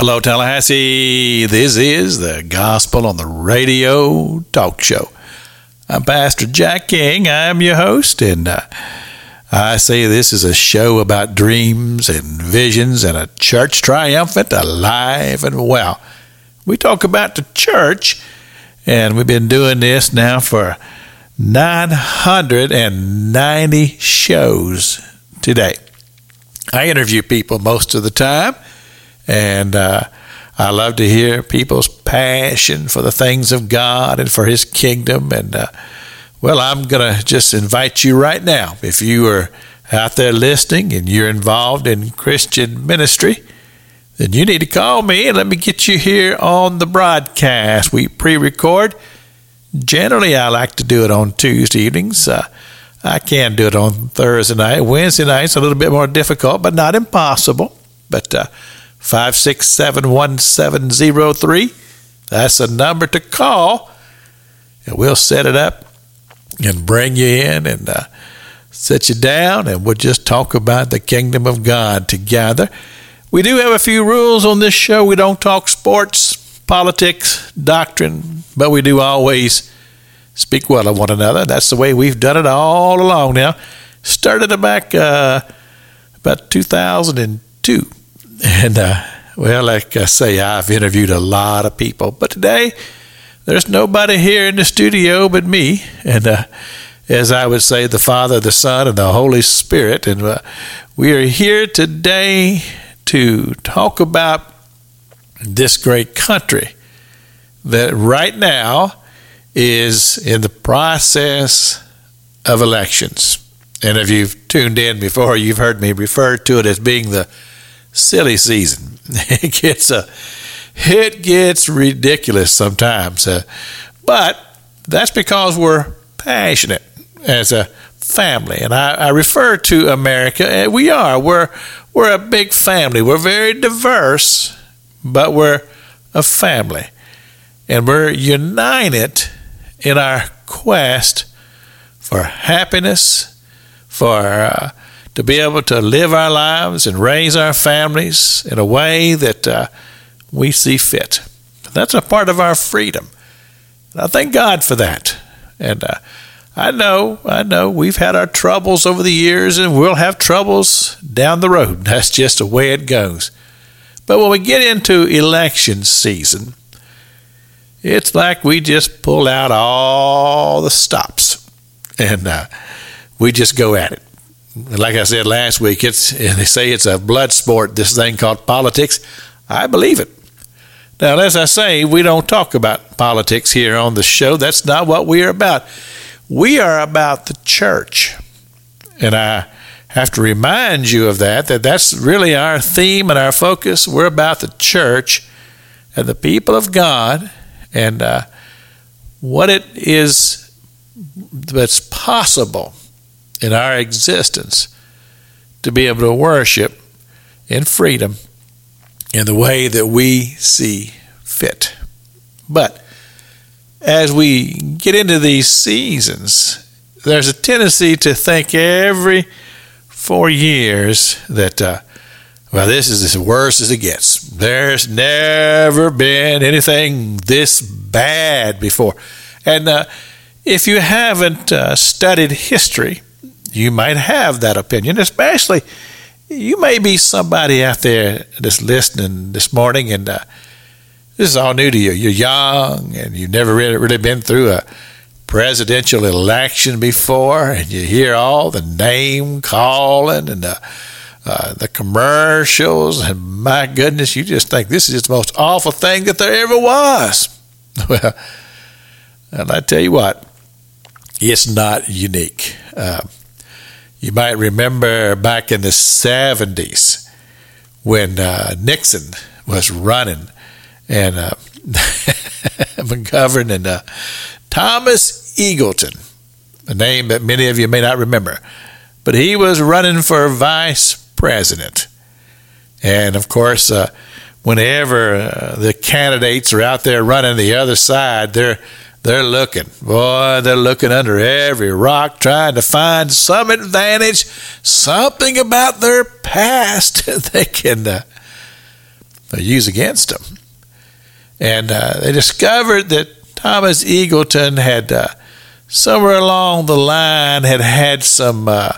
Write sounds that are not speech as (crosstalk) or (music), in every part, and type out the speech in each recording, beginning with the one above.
Hello, Tallahassee. This is the Gospel on the Radio Talk Show. I'm Pastor Jack King. I'm your host, and uh, I say this is a show about dreams and visions and a church triumphant, alive and well. We talk about the church, and we've been doing this now for 990 shows today. I interview people most of the time, and uh, I love to hear people's passion for the things of God and for His kingdom. And uh, well, I'm going to just invite you right now, if you are out there listening and you're involved in Christian ministry, then you need to call me and let me get you here on the broadcast. We pre record. Generally, I like to do it on Tuesday evenings. Uh, I can do it on Thursday night. Wednesday night's a little bit more difficult, but not impossible. But uh, 567 1703, that's a number to call. And we'll set it up and bring you in and uh, sit you down, and we'll just talk about the kingdom of God together. We do have a few rules on this show. We don't talk sports, politics, doctrine, but we do always speak well of one another. That's the way we've done it all along now. Started back uh, about 2002. And, uh, well, like I say, I've interviewed a lot of people. But today, there's nobody here in the studio but me. And uh, as I would say, the Father, the Son, and the Holy Spirit. And uh, we are here today to talk about this great country that right now is in the process of elections. And if you've tuned in before, you've heard me refer to it as being the silly season. (laughs) It gets a, it gets ridiculous sometimes, uh, but that's because we're passionate as a family, and I, I refer to America. And we are. We're we're a big family. We're very diverse, but we're a family, and we're united in our quest for happiness, for uh, to be able to live our lives and raise our families in a way that uh, we see fit. That's a part of our freedom. And I thank God for that. And uh, I know, I know we've had our troubles over the years and we'll have troubles down the road. (laughs) That's just the way it goes. But when we get into election season, it's like we just pull out all the stops and uh, we just go at it like I said last week, it's they say it's a blood sport. This thing called politics. I believe it. Now, as I say, we don't talk about politics here on the show. That's not what we are about. We are about the church, and I have to remind you of that. That that's really our theme and our focus. We're about the church and the people of God, and uh, what it is that's possible in our existence to be able to worship in freedom in the way that we see fit. But as we get into these seasons, there's a tendency to think every four years that, uh, well, this is as worse as it gets. There's never been anything this bad before. And uh, if you haven't uh, studied history, you might have that opinion, especially you may be somebody out there that's listening this morning and uh, this is all new to you. You're young and you've never really, really been through a presidential election before, and you hear all the name calling and the, uh, the commercials, and my goodness, you just think this is the most awful thing that there ever was. (laughs) Well, and I tell you what, it's not unique. Uh, you might remember back in the 70s when uh, Nixon was running and uh, (laughs) McGovern and uh, Thomas Eagleton, a name that many of you may not remember, but he was running for vice president. And of course, uh, whenever uh, the candidates are out there running the other side, they're they're looking, boy, they're looking under every rock trying to find some advantage, something about their past (laughs) they can uh, use against them. And uh, they discovered that Thomas Eagleton had uh, somewhere along the line had had some uh,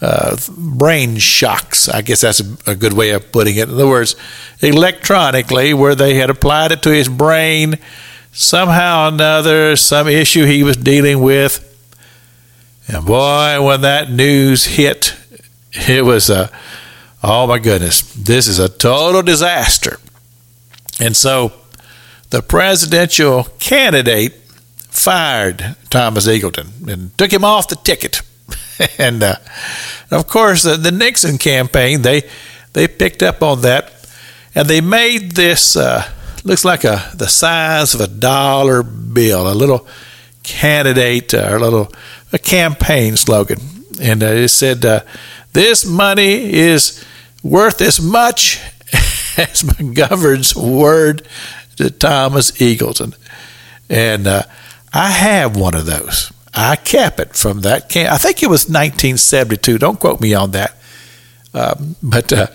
uh, brain shocks. I guess that's a, a, good way of putting it. In other words, electronically, where they had applied it to his brain, somehow or another, some issue he was dealing with. And boy, when that news hit, it was a, oh my goodness, this is a total disaster. And so the presidential candidate fired Thomas Eagleton and took him off the ticket. (laughs) and uh, of course, the, the, Nixon campaign they they picked up on that, and they made this uh, looks like a the size of a dollar bill, a little candidate uh, or a little a campaign slogan, and uh, it said, uh, "This money is worth as much (laughs) as McGovern's word to Thomas Eagleton," and uh, I have one of those. I kept it from that camp. I think it was 1972. Don't quote me on that. Um, but uh,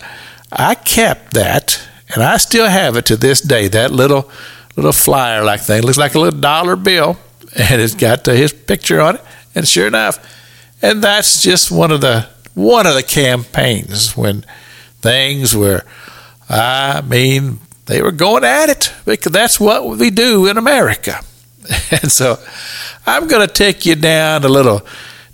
I kept that, and I still have it to this day. That little little flyer like thing looks like a little dollar bill, (laughs) and it's got uh, his picture on it. And sure enough, and that's just one of the one of the campaigns when things were. I mean, they were going at it because that's what we do in America. (laughs) And so I'm going to take you down a little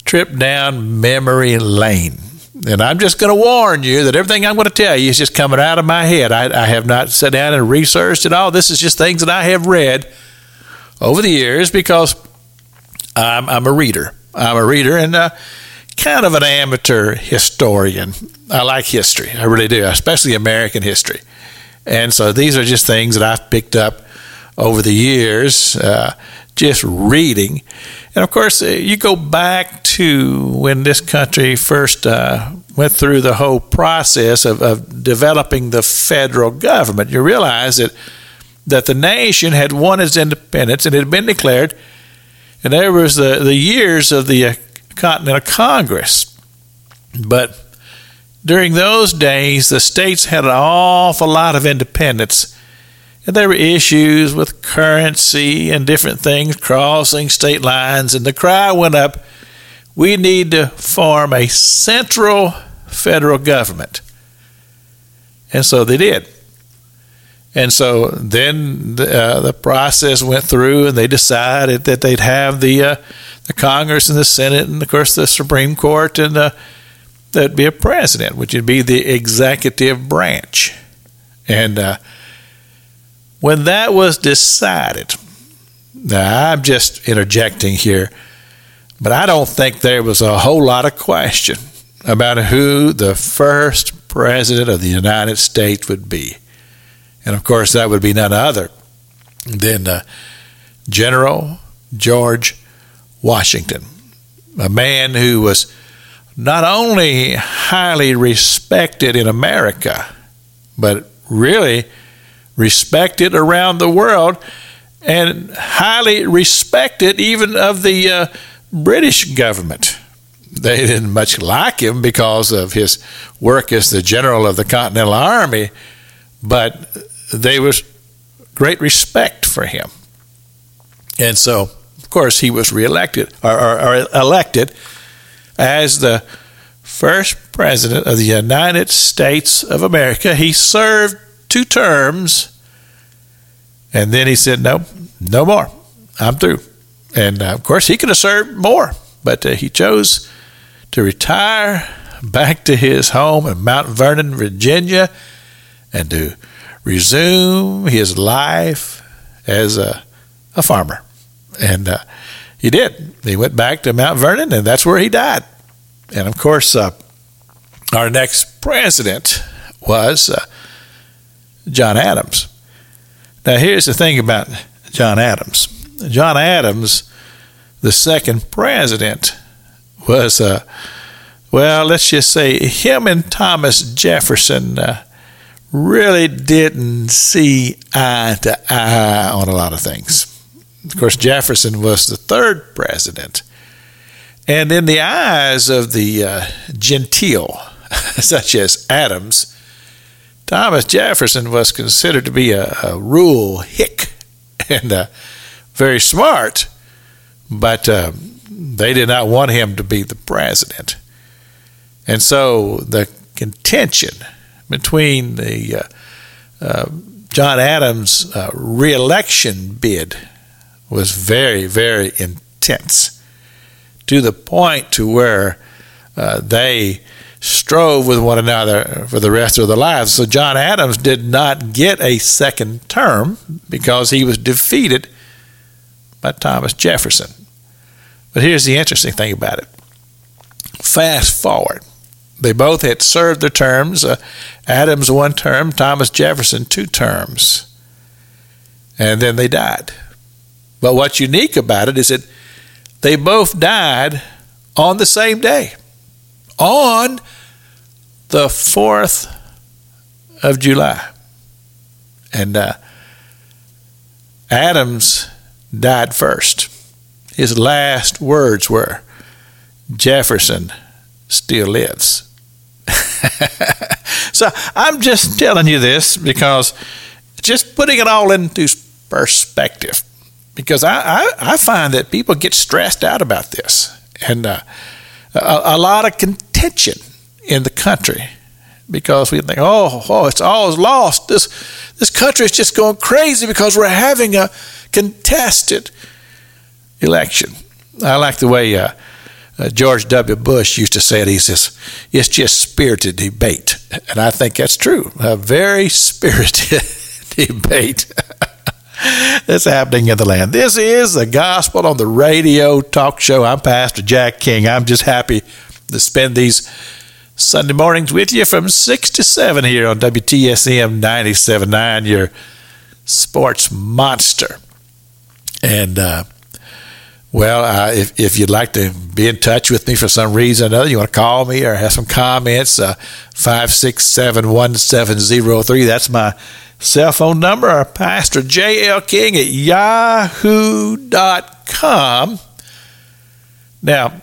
trip down memory lane. And I'm just going to warn you that everything I'm going to tell you is just coming out of my head. I, I have not sat down and researched it all. This is just things that I have read over the years because I'm, I'm a reader. I'm a reader and uh, kind of an amateur historian. I like history. I really do, especially American history. And so these are just things that I've picked up over the years, uh, just reading. And of course, uh, you go back to when this country first uh, went through the whole process of, of developing the federal government. You realize that that the nation had won its independence and it had been declared, and there was the, the years of the uh, Continental Congress. But during those days, the states had an awful lot of independence and there were issues with currency and different things crossing state lines. And the cry went up we need to form a central federal government. And so they did. And so then the, uh, the process went through, and they decided that they'd have the uh, the Congress and the Senate, and of course the Supreme Court, and uh, there'd be a president, which would be the executive branch. And uh, when that was decided, now I'm just interjecting here, but I don't think there was a whole lot of question about who the first president of the United States would be. And of course, that would be none other than uh, General George Washington, a man who was not only highly respected in America, but really respected around the world and highly respected even of the uh, British government. They didn't much like him because of his work as the general of the Continental Army, but there was great respect for him. And so, of course, he was reelected or, or, or elected as the first president of the United States of America. He served two terms, and then he said, "No, no more. I'm through." And uh, of course, he could have served more, but uh, he chose to retire back to his home in Mount Vernon, Virginia, and to resume his life as a, a farmer. And uh, he did. He went back to Mount Vernon, and that's where he died. And of course, uh, our next president was uh, John Adams. Now, here's the thing about John Adams John Adams, the second president, was, uh, well, let's just say him and Thomas Jefferson uh, really didn't see eye to eye on a lot of things. Of course, Jefferson was the third president. And in the eyes of the uh, genteel, (laughs) such as Adams, Thomas Jefferson was considered to be a, a hick (laughs) and uh, very smart, but uh, they did not want him to be the president. And so the contention between the uh, uh, John Adams' uh, reelection bid was very, very intense to the point to where uh, they strove with one another for the rest of their lives. So John Adams did not get a second term because he was defeated by Thomas Jefferson. But here's the interesting thing about it. Fast forward. They both had served their terms. Uh, Adams one term, Thomas Jefferson two terms. And then they died. But what's unique about it is that they both died on the same day on the 4th of July. And uh, Adams died first. His last words were Jefferson still lives. (laughs) so I'm just telling you this because just putting it all into perspective. Because I, I, I find that people get stressed out about this. And uh, a, a lot of contention in the country because we think, oh, oh, it's all lost. This this country is just going crazy because we're having a contested election. I like the way uh, uh, George W. Bush used to say it. He says, "It's just spirited debate," and I think that's true. A very (laughs) spirited (laughs) debate. (laughs) that's happening in the land. This is the gospel on the radio talk show. I'm Pastor Jack King. I'm just happy to spend these Sunday mornings with you from 6 to 7 here on WTSM 97.9, your sports monster. And, uh, well, uh, if, if you'd like to be in touch with me for some reason or another, you want to call me or have some comments, uh, 567 1703. That's my cell phone number or Pastor J.L. King at yahoo.com. Now,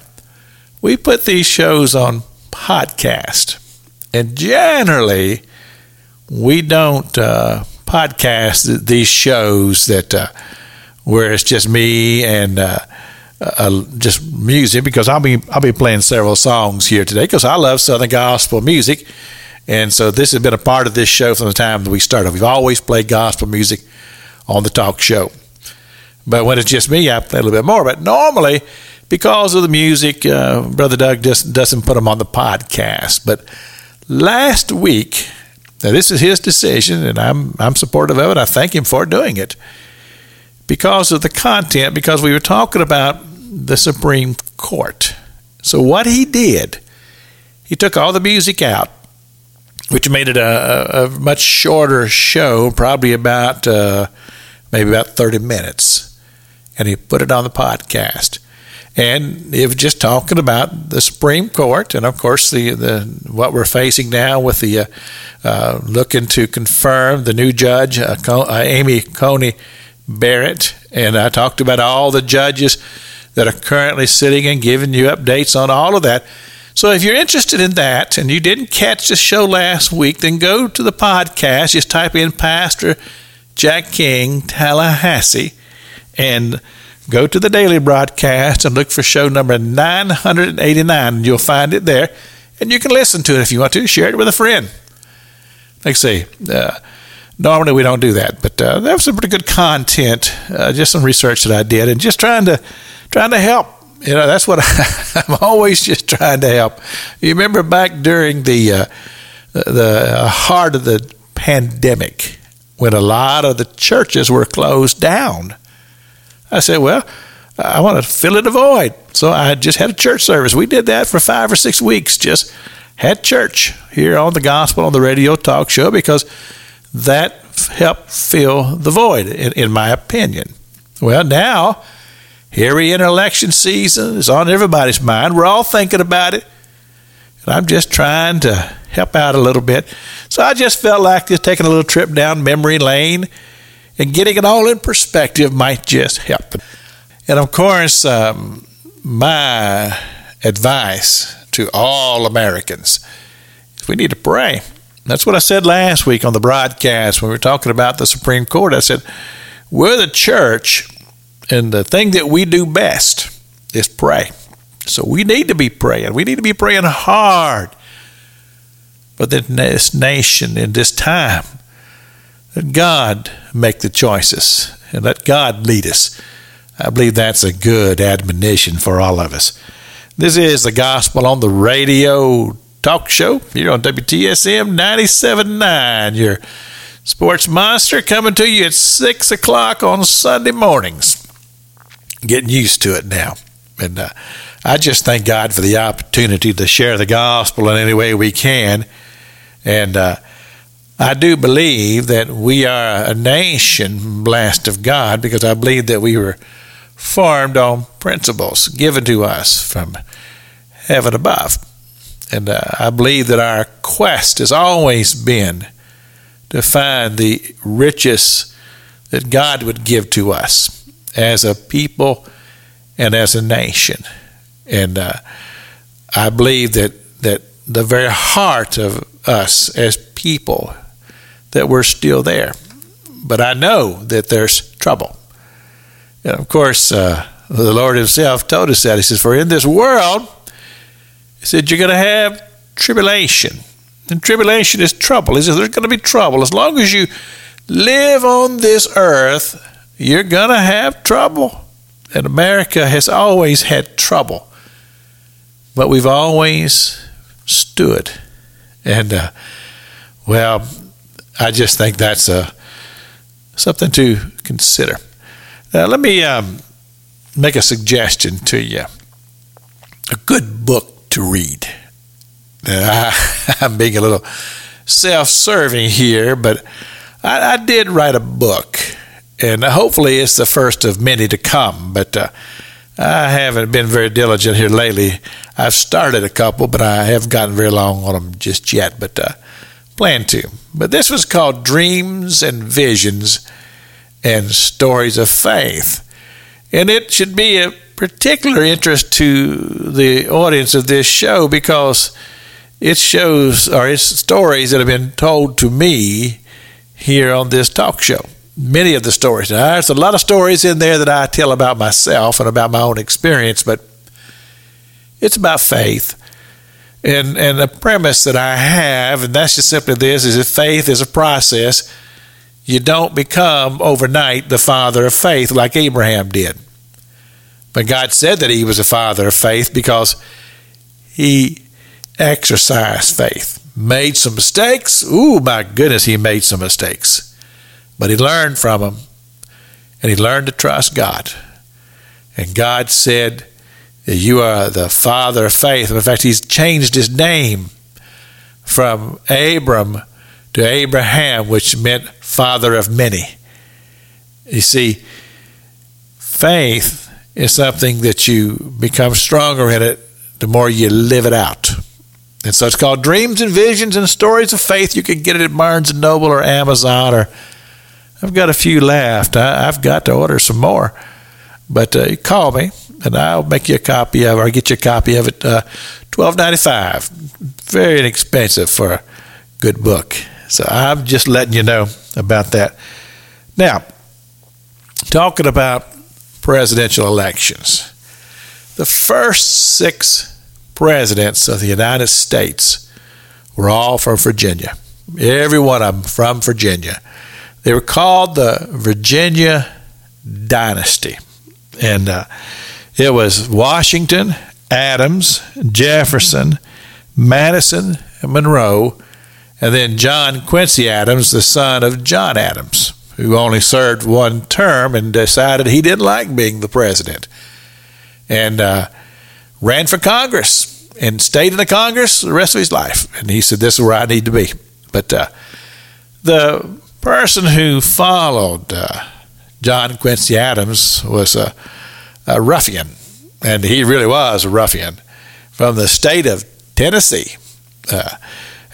we put these shows on podcast, and generally, we don't uh, podcast these shows that uh, where it's just me and uh, just music because I'll be I'll be playing several songs here today because I love Southern gospel music and so this has been a part of this show from the time that we started. We've always played gospel music on the talk show. But when it's just me, I play a little bit more. But normally, because of the music, uh, Brother Doug just doesn't put them on the podcast. But last week, now this is his decision, and I'm I'm supportive of it. I thank him for doing it because of the content. Because we were talking about the Supreme Court. So what he did, he took all the music out which made it a, a, much shorter show, probably about uh, maybe about 30 minutes. And he put it on the podcast. And was just talking about the Supreme Court, and of course the, the what we're facing now with the uh, uh, looking to confirm the new judge, uh, uh, Amy Coney Barrett, and I talked about all the judges that are currently sitting and giving you updates on all of that. So if you're interested in that and you didn't catch the show last week, then go to the podcast. Just type in Pastor Jack King Tallahassee and go to the daily broadcast and look for show number 989. You'll find it there. And you can listen to it if you want to. Share it with a friend. Like I say, uh, normally we don't do that, but uh, that was some pretty good content. Uh, just some research that I did, and just trying to trying to help you know, that's what (laughs) I, am always just trying to help. You remember back during the uh, the heart of the pandemic when a lot of the churches were closed down. I said, well, I want to fill in a void. So I just had a church service. We did that for five or six weeks, just had church here on the gospel on the radio talk show because that helped fill the void, in, in my opinion. Well, now here we in election season. It's on everybody's mind. We're all thinking about it. And I'm just trying to help out a little bit. So I just felt like just taking a little trip down memory lane and getting it all in perspective might just help. And of course, um, my advice to all Americans is we need to pray. That's what I said last week on the broadcast when we were talking about the Supreme Court. I said, we're the church, and the thing that we do best is pray. So we need to be praying. We need to be praying hard for this nation in this time. Let God make the choices and let God lead us. I believe that's a good admonition for all of us. This is the Gospel on the Radio talk show here on WTSM 97.9. Your sports monster coming to you at 6 o'clock on Sunday mornings. Getting used to it now. And uh, I just thank God for the opportunity to share the gospel in any way we can. And uh, I do believe that we are a nation blessed of God because I believe that we were formed on principles given to us from heaven above. And uh, I believe that our quest has always been to find the riches that God would give to us as a people and as a nation. And uh, I believe that, that the very heart of us as people, that we're still there. But I know that there's trouble. And of course, uh, the Lord Himself told us that. He says, For in this world, He said, you're going to have tribulation. And tribulation is trouble. He says, There's going to be trouble. As long as you live on this earth, you're going to have trouble. And America has always had trouble but we've always stood. And, uh, well, I just think that's uh, something to consider. Now, let me um, make a suggestion to you a good book to read. Now, (laughs) I, am being a little self serving here, but I, I, did write a book, and hopefully it's the first of many to come. But uh, I haven't been very diligent here lately. I've started a couple, but I haven't gotten very long on them just yet, but uh, plan to. But this was called Dreams and Visions and Stories of Faith. And it should be a particular interest to the audience of this show because it shows, or it's stories that have been told to me here on this talk show many of the stories. Now, there's a lot of stories in there that I tell about myself and about my own experience, but it's about faith. And, and the premise that I have, and that's just simply this, is that faith is a process. You don't become overnight the father of faith like Abraham did. But God said that he was a father of faith because he exercised faith. Made some mistakes. Ooh, my goodness, he made some mistakes but he learned from them and he learned to trust God. And God said, You are the father of faith. In fact, he's changed his name from Abram to Abraham, which meant father of many. You see, faith is something that you become stronger in it the more you live it out. And so it's called Dreams and Visions and Stories of Faith. You can get it at Barnes and Noble or Amazon or I've got a few left. I, have got to order some more. But uh, call me and I'll make you a copy of it or get you a copy of it. Uh, Twelve ninety five. Very inexpensive for a good book. So I'm just letting you know about that. Now, talking about presidential elections. The first six presidents of the United States were all from Virginia. Every one of them from Virginia. They were called the Virginia Dynasty. And uh, it was Washington, Adams, Jefferson, Madison, and Monroe, and then John Quincy Adams, the son of John Adams, who only served one term and decided he didn't like being the president. And uh, ran for Congress and stayed in the Congress the rest of his life. And he said, This is where I need to be. But uh, the person who followed uh, John Quincy Adams was a, a, ruffian, and he really was a ruffian from the state of Tennessee. Uh,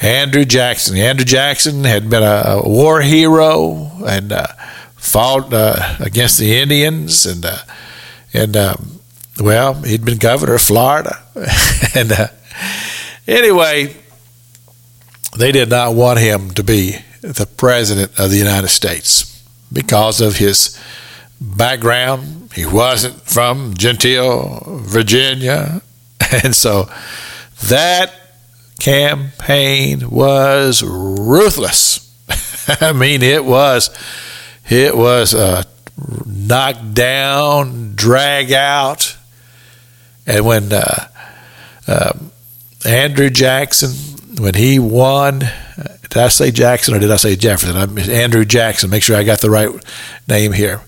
Andrew Jackson. Andrew Jackson had been a, a war hero and uh, fought uh, against the Indians, and uh, and um, well, he'd been governor of Florida, (laughs) and uh, anyway, they did not want him to be the president of the United States because of his background. He wasn't from Gentile, Virginia. (laughs) And so that campaign was ruthless. (laughs) I mean, it was it was a knock down, drag out, and when uh, uh, Andrew Jackson, when he won, did I say Jackson or did I say Jefferson? I'm Andrew Jackson. Make sure I got the right name here.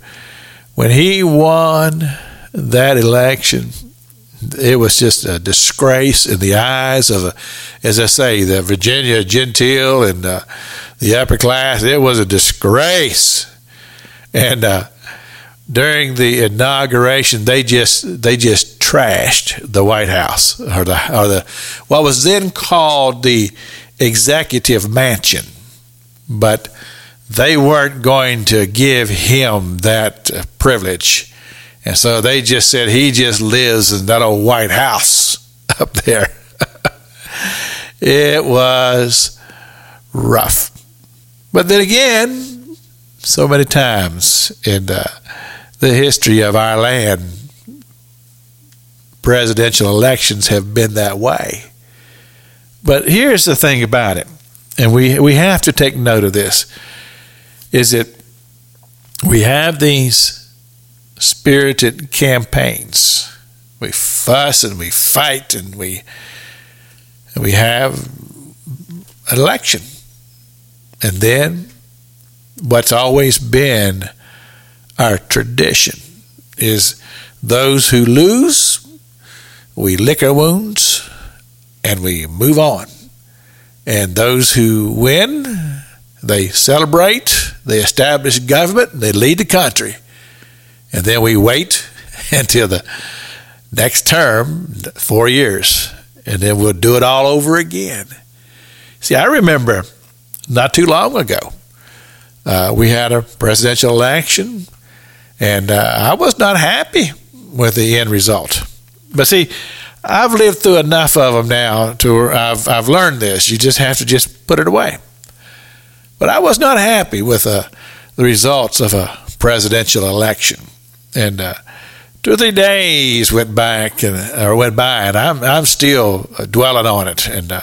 When he won that election, it was just a disgrace in the eyes of, as I say, the Virginia genteel and uh, the upper class. It was a disgrace, and uh, during the inauguration, they just they just trashed the White House or the or the what was then called the executive mansion, but they weren't going to give him that privilege, and so they just said he just lives in that old White House (laughs) up there. (laughs) it was rough, but then again, so many times in. Uh, the history of our land, presidential elections have been that way. But here's the thing about it, and we, we have to take note of this, is that we have these spirited campaigns. We fuss and we fight and we and we have an election. And then what's always been our tradition is those who lose, we lick our wounds and we move on. And those who win, they celebrate, they establish government, they lead the country. And then we wait (laughs) until the next term, four years, and then we'll do it all over again. See, I remember not too long ago, uh, we had a presidential election. And uh, I was not happy with the end result. But see, I've lived through enough of them now to I've I've learned this. You just have to just put it away. But I was not happy with uh, the results of a presidential election, and uh, two or three days went back and or went by, and I'm I'm still dwelling on it and uh,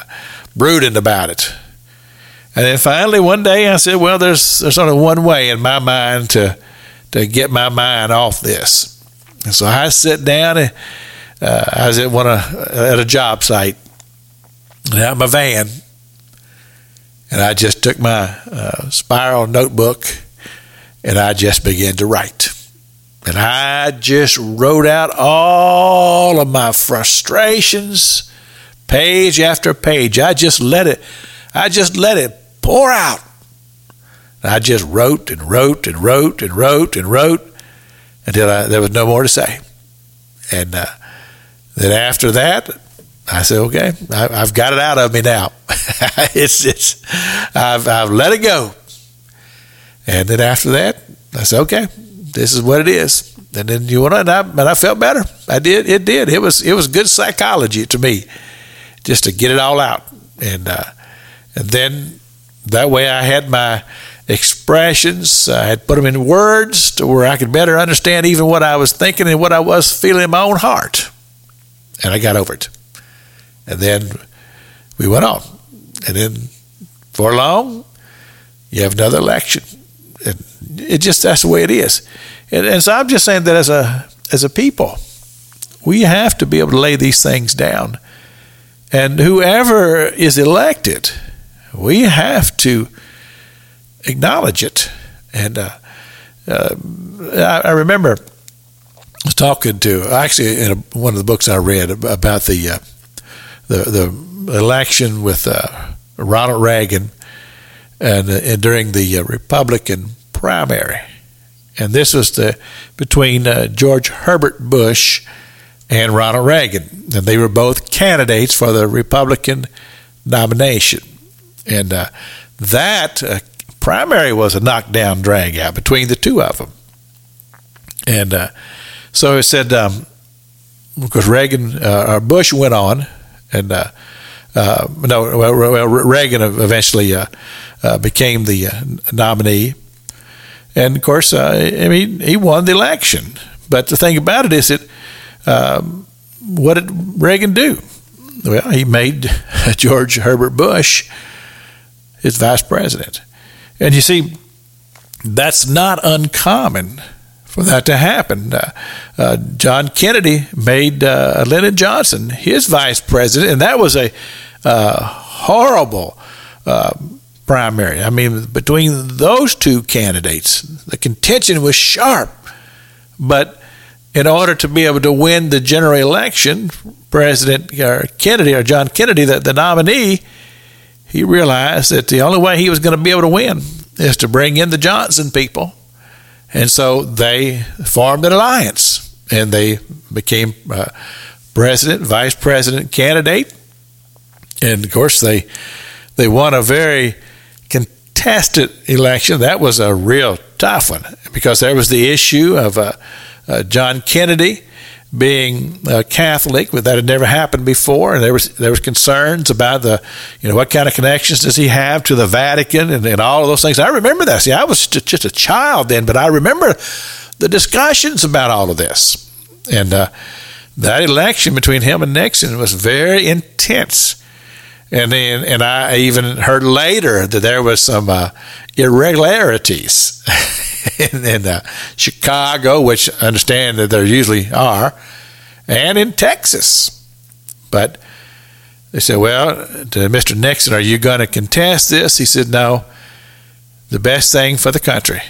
brooding about it. And then finally one day I said, well, there's there's only one way in my mind to to get my mind off this. And so I sit down and uh, I was at one of, at a job site, and out my van, and I just took my uh, spiral notebook and I just began to write. And I just wrote out all of my frustrations, page after page. I just let it, I just let it pour out. I just wrote and wrote and wrote and wrote and wrote until I, there was no more to say. And uh, then after that, I said, "Okay, I, have got it out of me now. (laughs) it's it's I've I've let it go." And then after that, I said, "Okay, this is what it is." And then you want to, and I, and I felt better. I did. It did. It was it was good psychology to me, just to get it all out. And uh, and then that way I had my expressions. I had put them in words to where I could better understand even what I was thinking and what I was feeling in my own heart. And I got over it. And then we went on. And then for long, you have another election. And it just that's the way it is. And, and so I'm just saying that as a as a people, we have to be able to lay these things down. And whoever is elected, we have to acknowledge it. And uh, uh, I, I, remember was talking to actually in a, one of the books I read about the uh, the, the election with uh, Ronald Reagan and, uh, and during the uh, Republican primary, and this was the between George Herbert Bush and Ronald Reagan, and they were both candidates for the Republican nomination, and that primary was a knockdown drag out between the two of them. And uh, so it said, um, because Reagan, uh, Bush went on, and uh, uh, no, well, Reagan eventually uh, uh, became the uh, nominee, and of course, I mean, he won the election. But the thing about it is that um, what did Reagan do? Well, he made (laughs) George Herbert Bush his vice president, and you see, that's not uncommon for that to happen. Uh, uh, John Kennedy made uh, Lyndon Johnson his vice president, and that was a uh, horrible uh, primary. I mean, between those two candidates, the contention was sharp. But in order to be able to win the general election, President uh, Kennedy or John Kennedy, the, the nominee, he realized that the only way he was going to be able to win is to bring in the Johnson people and so they formed an alliance and they became uh, president, vice president candidate. And of course, they they won a very contested election. That was a real tough one because there was the issue of uh, uh, John Kennedy being a Catholic, but that had never happened before, and there was there was concerns about the, you know, what kind of connections does he have to the Vatican and, and all of those things. I remember that. See, I was just a child then, but I remember the discussions about all of this, and uh, that election between him and Nixon was very intense. And then, and I even heard later that there was some uh, irregularities (laughs) (laughs) in, in uh, Chicago, which I understand that there usually are, and in Texas. But they said, well, to Mr. Nixon, are you going to contest this? He said, no. The best thing for the country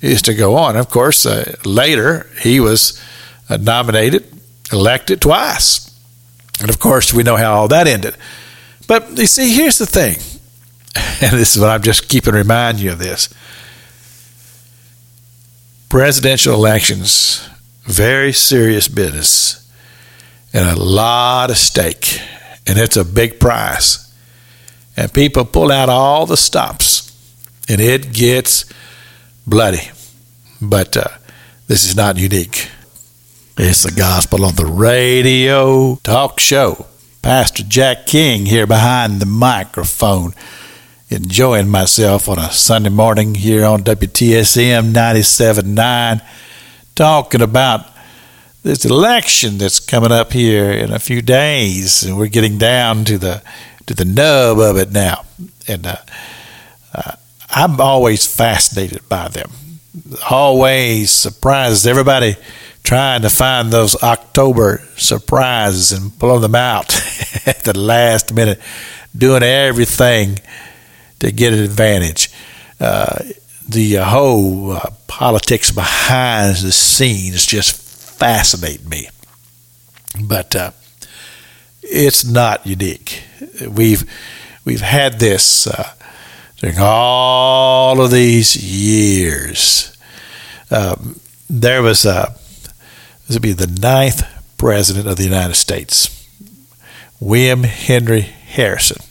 is to go on. Of course, uh, later he was uh, nominated, elected twice. And of course, we know how all that ended. But you see, here's the thing, (laughs) and this is what I'm just keeping reminding you of this. Presidential elections, very serious business, and a lot of stake, and it's a big prize. And people pull out all the stops, and it gets bloody. But uh, this is not unique. It's the gospel on the radio talk show. Pastor Jack King here behind the microphone, enjoying myself on a Sunday morning here on WTSM 97.9, talking about this election that's coming up here in a few days, and we're getting down to the to the nub of it now, and uh, uh, I'm always fascinated by them. Always surprises everybody trying to find those October surprises and blow them out (laughs) at the last minute, doing everything to get an advantage. Uh, the whole uh, politics behind the scenes just fascinate me. But uh, it's not unique. We've we've had this uh, during all of these years. Um, there was a this would be the ninth president of the United States, William Henry Harrison,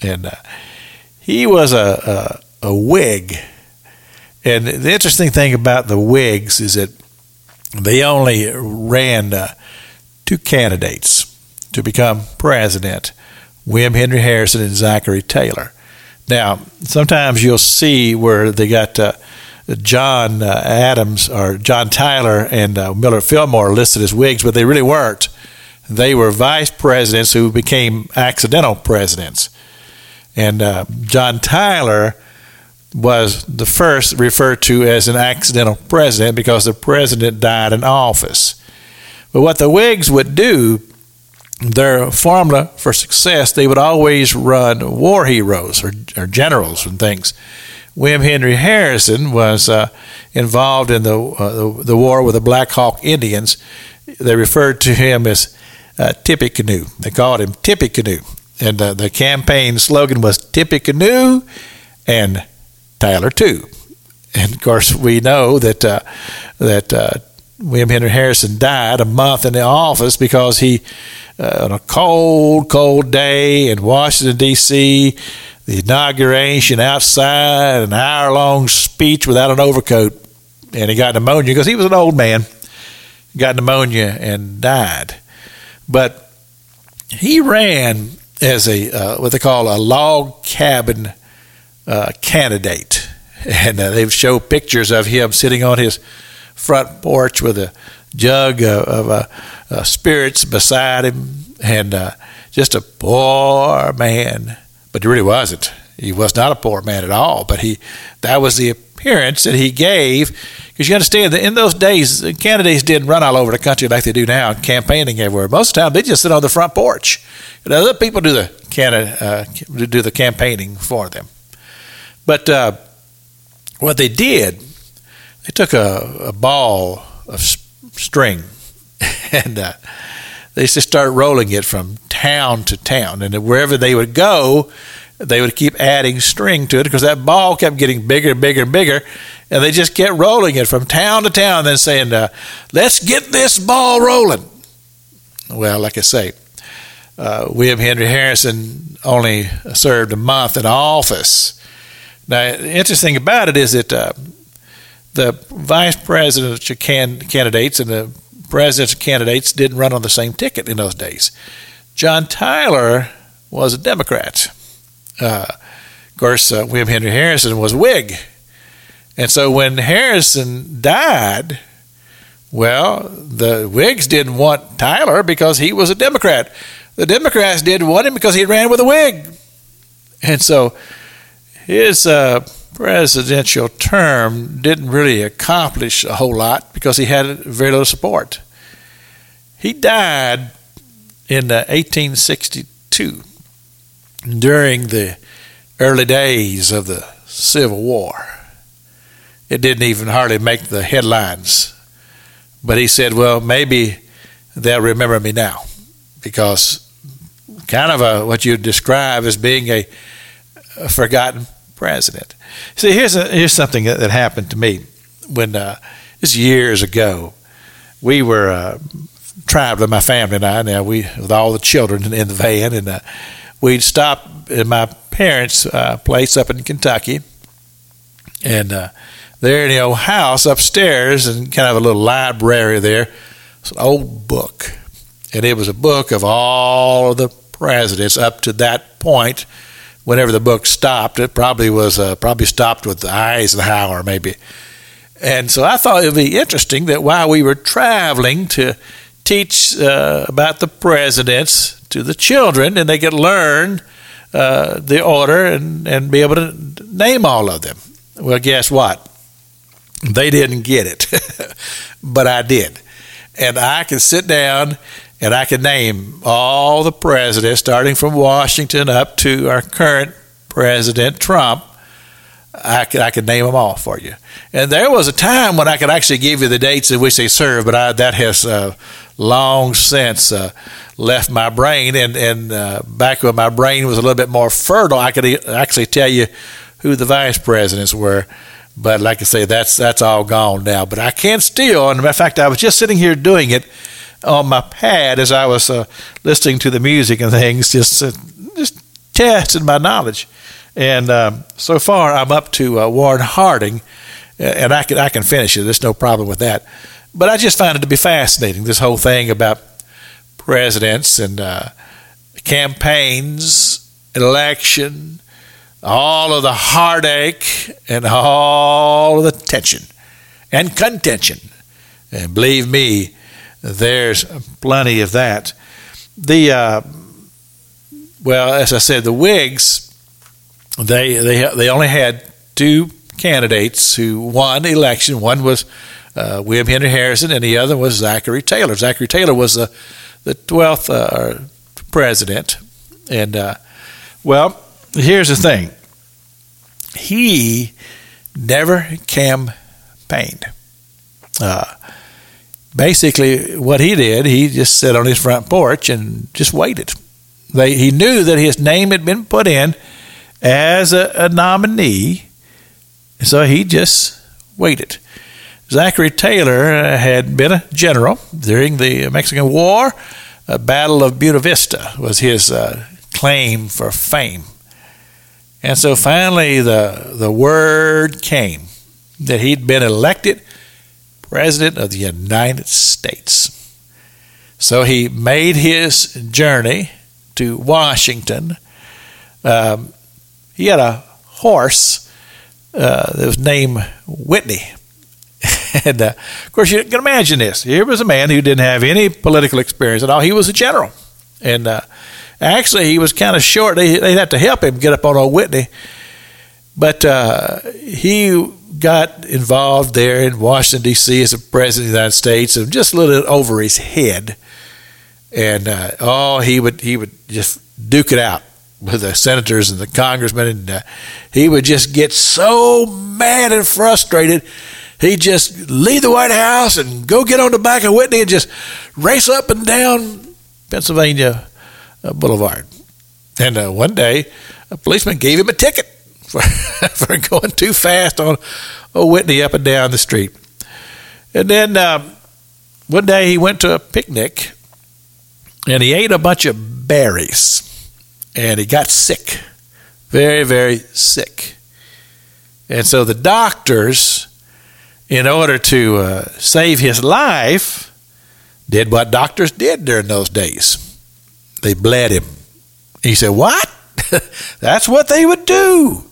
and uh, he was a, a, a Whig. And the interesting thing about the Whigs is that they only ran uh, two candidates to become president William Henry Harrison and Zachary Taylor. Now, sometimes you'll see where they got uh, John uh, Adams or John Tyler and uh, Millard Fillmore listed as Whigs, but they really weren't. They were vice presidents who became accidental presidents. And uh, John Tyler was the first referred to as an accidental president because the president died in office. But what the Whigs would do, their formula for success, they would always run war heroes or, or generals and things. William Henry Harrison was uh, involved in the, uh, the, war with the Black Hawk Indians. They referred to him as uh, Tippecanoe. They called him Tippecanoe, and uh, the campaign slogan was Tippecanoe and Tyler too. And of course, we know that uh, that uh, William Henry Harrison died a month in the office because he, uh, on a cold, cold day in Washington D.C the inauguration outside, an hour long speech without an overcoat, and he got pneumonia because he was an old man. Got pneumonia and died. But he ran as a uh, what they call a log cabin uh, candidate, (laughs) and uh, they show pictures of him sitting on his front porch with a jug of, of uh, uh, spirits beside him, and uh, just a poor man. But he really wasn't. He was not a poor man at all. But he that was the appearance that he gave. Because you understand that in those days, candidates didn't run all over the country like they do now, campaigning everywhere. Most of the time, they just sit on the front porch. And other people do the uh, do the campaigning for them. But uh, what they did, they took a, a ball of string (laughs) and uh, they just started rolling it from town to town. And wherever they would go, they would keep adding string to it because that ball kept getting bigger and bigger and bigger. And they just kept rolling it from town to town, then saying, uh, Let's get this ball rolling. Well, like I say, uh, William Henry Harrison only served a month in office. Now, the interesting about it is that uh, the vice presidential can- candidates and the presidential candidates didn't run on the same ticket in those days. John Tyler was a Democrat. Uh, of course, uh, William Henry Harrison was Whig. And so when Harrison died, well, the Whigs didn't want Tyler because he was a Democrat. The Democrats didn't want him because he ran with a Whig. And so his uh, presidential term didn't really accomplish a whole lot because he had very little support. He died in 1862 uh, during the early days of the Civil War. It didn't even hardly make the headlines. But he said, well, maybe they'll remember me now because kind of a, what you describe as being a, a forgotten president. See, here's, a, here's something that, that happened to me when uh, this years ago. We were uh, traveling, my family and I, now we with all the children in the van, and uh, we'd stop at my parents' uh, place up in Kentucky, and uh, there in the old house upstairs, and kind of a little library there, was an old book, and it was a book of all of the presidents up to that point. Whenever the book stopped, it probably was uh, probably stopped with Eisenhower, maybe. And so I thought it would be interesting that while we were traveling to teach uh, about the presidents to the children, and they could learn uh, the order and, and be able to name all of them. Well, guess what? They didn't get it, (laughs) but I did. And I can sit down and I can name all the presidents, starting from Washington up to our current president, Trump. I could, I could name them all for you. And there was a time when I could actually give you the dates in which they served, but I, that has uh, long since uh, left my brain. And, and uh, back when my brain was a little bit more fertile, I could actually tell you who the vice presidents were. But like I say, that's that's all gone now. But I can still, and in fact, I was just sitting here doing it on my pad as I was uh, listening to the music and things, just uh, just testing my knowledge. And um, so far, I'm up to uh, Warren Harding, and I can I can finish it. There's no problem with that. But I just find it to be fascinating, this whole thing about presidents and uh, campaigns, election, all of the heartache and all of the tension and contention. And believe me, there's plenty of that. The uh, well, as I said, the Whigs they they they only had two candidates who won election. One was uh, William Henry Harrison, and the other was Zachary Taylor. Zachary Taylor was the the twelfth uh, president, and uh, well, here's the thing: he never campaigned. Uh, basically, what he did, he just sat on his front porch and just waited. They, he knew that his name had been put in as a, a nominee, so he just waited. Zachary Taylor uh, had been a general during the Mexican War. A Battle of Buena Vista was his uh, claim for fame. And so finally, the, the word came that he'd been elected President of the United States. So he made his journey to to Washington, um, he had a horse uh, that was named Whitney. (laughs) and uh, of course, you can imagine this. Here was a man who didn't have any political experience at all. He was a general. And uh, actually, he was kind of short. They, would have to help him get up on old Whitney. But uh, he got involved there in Washington, D.C. as a president of the United States and just a little over his head. And uh, oh, he would he would just duke it out with the senators and the congressmen, and uh, he would just get so mad and frustrated. He'd just leave the White House and go get on the back of Whitney and just race up and down Pennsylvania uh, Boulevard. And uh, one day, a policeman gave him a ticket (laughs) for, for going too fast on oh, Whitney up and down the street. And then um, one day he went to a picnic and he ate a bunch of berries and he got sick, very, very sick. And so the doctors, in order to uh, save his life, did what doctors did during those days. They bled him. He said, What? (laughs) That's what they would do.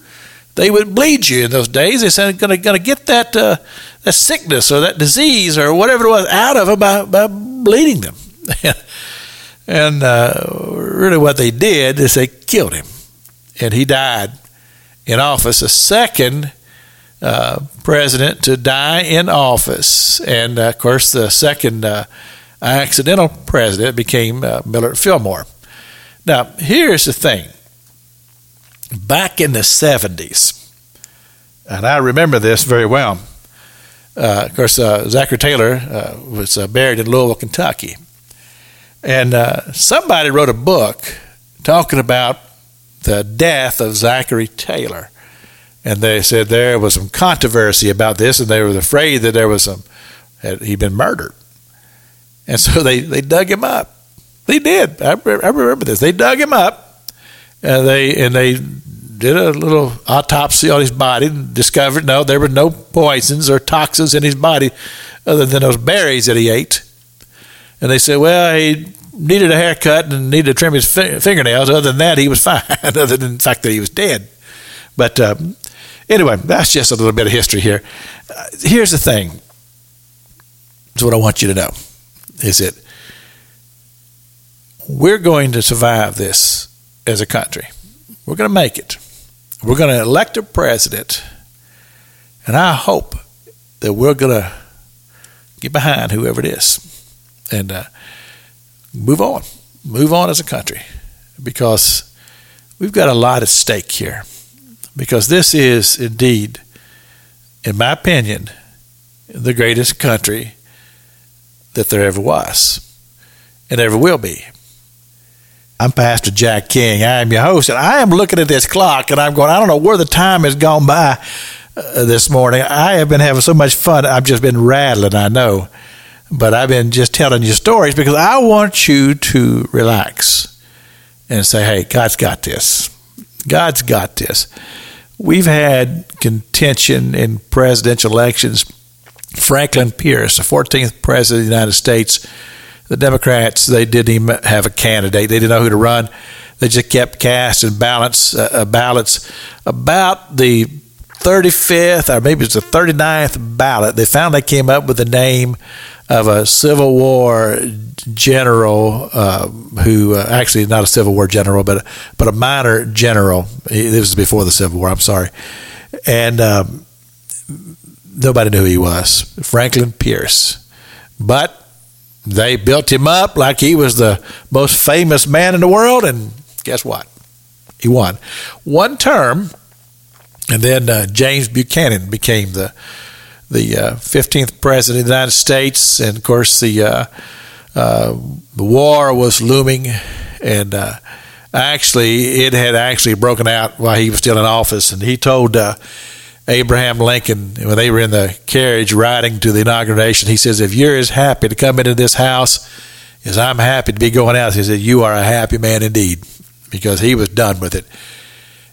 They would bleed you in those days. They said, "Going to get that uh, that sickness or that disease or whatever it was out of them by, by bleeding them." (laughs) and uh, really, what they did is they killed him, and he died in office. A second uh, president to die in office, and uh, of course, the second uh, accidental president became uh, Millard Fillmore. Now, here's the thing back in the 70s, and I remember this very well. Uh, of course, Zachary Taylor was buried in Louisville, Kentucky. And uh, somebody wrote a book talking about the death of Zachary Taylor. And they said there was some controversy about this, and they were afraid that there was some, he'd been murdered. And so they, they dug him up. They did. I, I remember this. They dug him up, and they and they did a little autopsy on his body and discovered no, there were no poisons or toxins in his body other than those berries that he ate. And they said, well, he needed a haircut and needed to trim his fingernails. Other than that, he was (laughs) fine. other than the fact that he was dead. But um, anyway, that's just a little bit of history here. Uh, here's the thing. Is what I want you to know is that we're going to survive this as a country. We're going to make it. We're going to elect a president, and I hope that we're going to get behind whoever it is and uh, move on. Move on as a country because we've got a lot at stake here. Because this is indeed, in my opinion, the greatest country that there ever was and ever will be. I'm Pastor Jack King. I am your host, and I am looking at this clock and I'm going, I don't know where the time has gone by uh, this morning. I have been having so much fun. I've just been rattling, I know. But I've been just telling you stories because I want you to relax and say, hey, God's got this. God's got this. We've had contention in presidential elections Franklin Pierce, the 14th president of the United States, the Democrats, they didn't even have a candidate. They didn't know who to run. They just kept casting ballots, uh, uh ballots. About the 35th, or maybe it's the 39th ballot, they finally came up with the name of a Civil War general uh, who uh, actually not a Civil War general, but but a minor general. This was before the Civil War. I'm sorry, and um, nobody knew who he was, Franklin Pierce. But they built him up like he was the most famous man in the world, and guess what? He won one term, and then uh, James Buchanan became the the uh, 15th president of the United States, and of course the uh, uh the war was looming, and uh, actually it had actually broken out while he was still in office, and he told uh, Abraham Lincoln, when they were in the carriage riding to the inauguration, he says, If you're as happy to come into this house as I'm happy to be going out, he said, You are a happy man indeed, because he was done with it.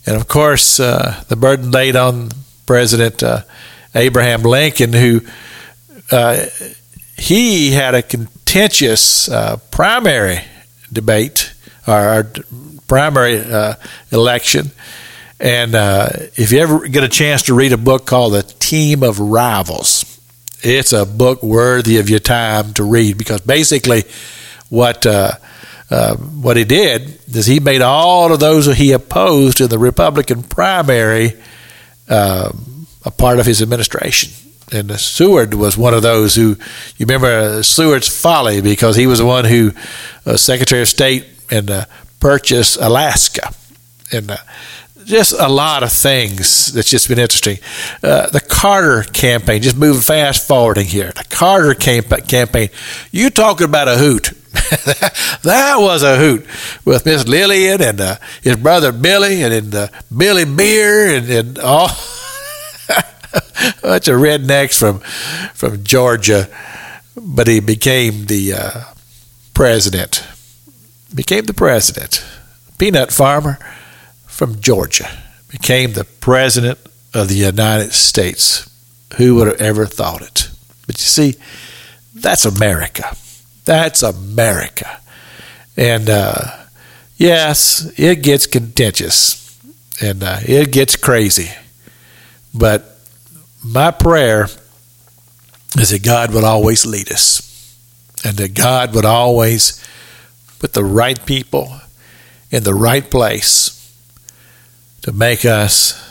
And of course, uh, the burden laid on President Abraham Lincoln, who uh, he had a contentious uh, primary debate our primary uh, election. And uh, if you ever get a chance to read a book called The Team of Rivals, it's a book worthy of your time to read because basically what uh, uh, what he did is he made all of those he opposed in the Republican primary uh, a part of his administration. And Seward was one of those who, you remember Seward's folly because he was the one who, uh, Secretary of State, and uh, purchased Alaska. And uh, just a lot of things that's just been interesting. Uh, the Carter campaign, just moving fast forwarding here. The Carter camp- campaign, you talking about a hoot. (laughs) that was a hoot with Miss Lillian and uh, his brother Billy and, and uh, Billy Beer and, and all bunch of rednecks from from Georgia, but he became the uh, president. Became the president. Peanut farmer from Georgia became the president of the United States. Who would have ever thought it? But you see, that's America. That's America. And uh, yes, it gets contentious and uh, it gets crazy. But my prayer is that God would always lead us and that God would always put the right people in the right place to make us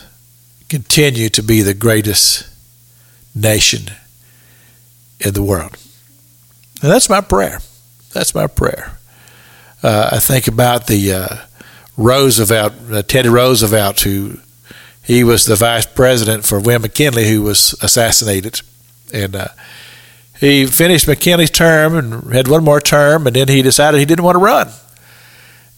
continue to be the greatest nation in the world. And that's my prayer. That's my prayer. Uh, I think about the uh, Roosevelt, uh, Teddy Roosevelt, who he was the vice president for William McKinley, who was assassinated, and uh, he finished McKinley's term and had one more term, and then he decided he didn't want to run,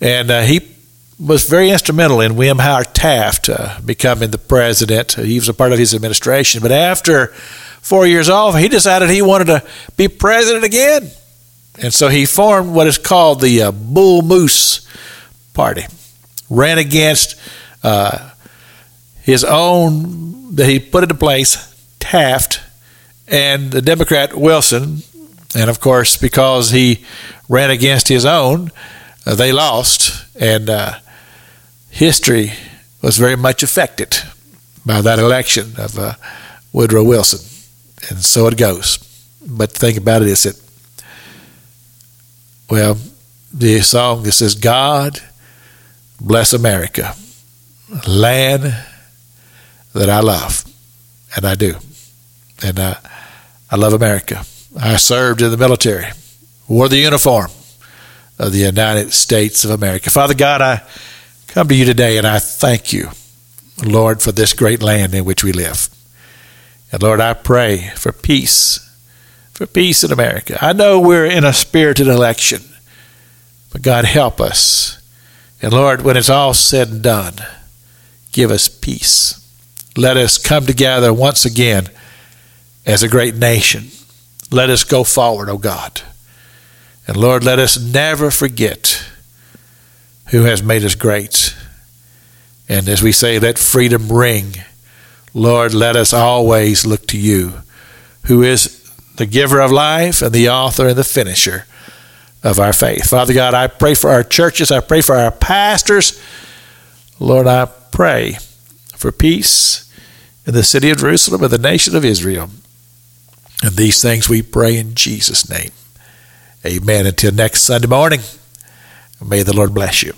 and uh, he was very instrumental in William Howard Taft uh, becoming the president. He was a part of his administration, but after four years off, he decided he wanted to be president again, and so he formed what is called the uh, Bull Moose Party, ran against uh, his own that he put into place, Taft, and the Democrat Wilson. And of course, because he ran against his own, uh, they lost. And uh, history was very much affected by that election of uh, Woodrow Wilson. And so it goes. But the thing about it is that, well, the song that says, God bless America, land that I love, and I do. And I, I love America. I served in the military, wore the uniform of the United States of America. Father God, I come to you today and I thank you, Lord, for this great land in which we live. And Lord, I pray for peace, for peace in America. I know we're in a spirited election, but God, help us. And Lord, when it's all said and done, give us peace let us come together once again as a great nation. Let us go forward, O oh God. And Lord, let us never forget who has made us great. And as we say, let freedom ring. Lord, let us always look to you, who is the giver of life and the author and the finisher of our faith. Father God, I pray for our churches. I pray for our pastors. Lord, I pray for peace in the city of Jerusalem and the nation of Israel. And these things we pray in Jesus' name. Amen. Until next Sunday morning, may the Lord bless you.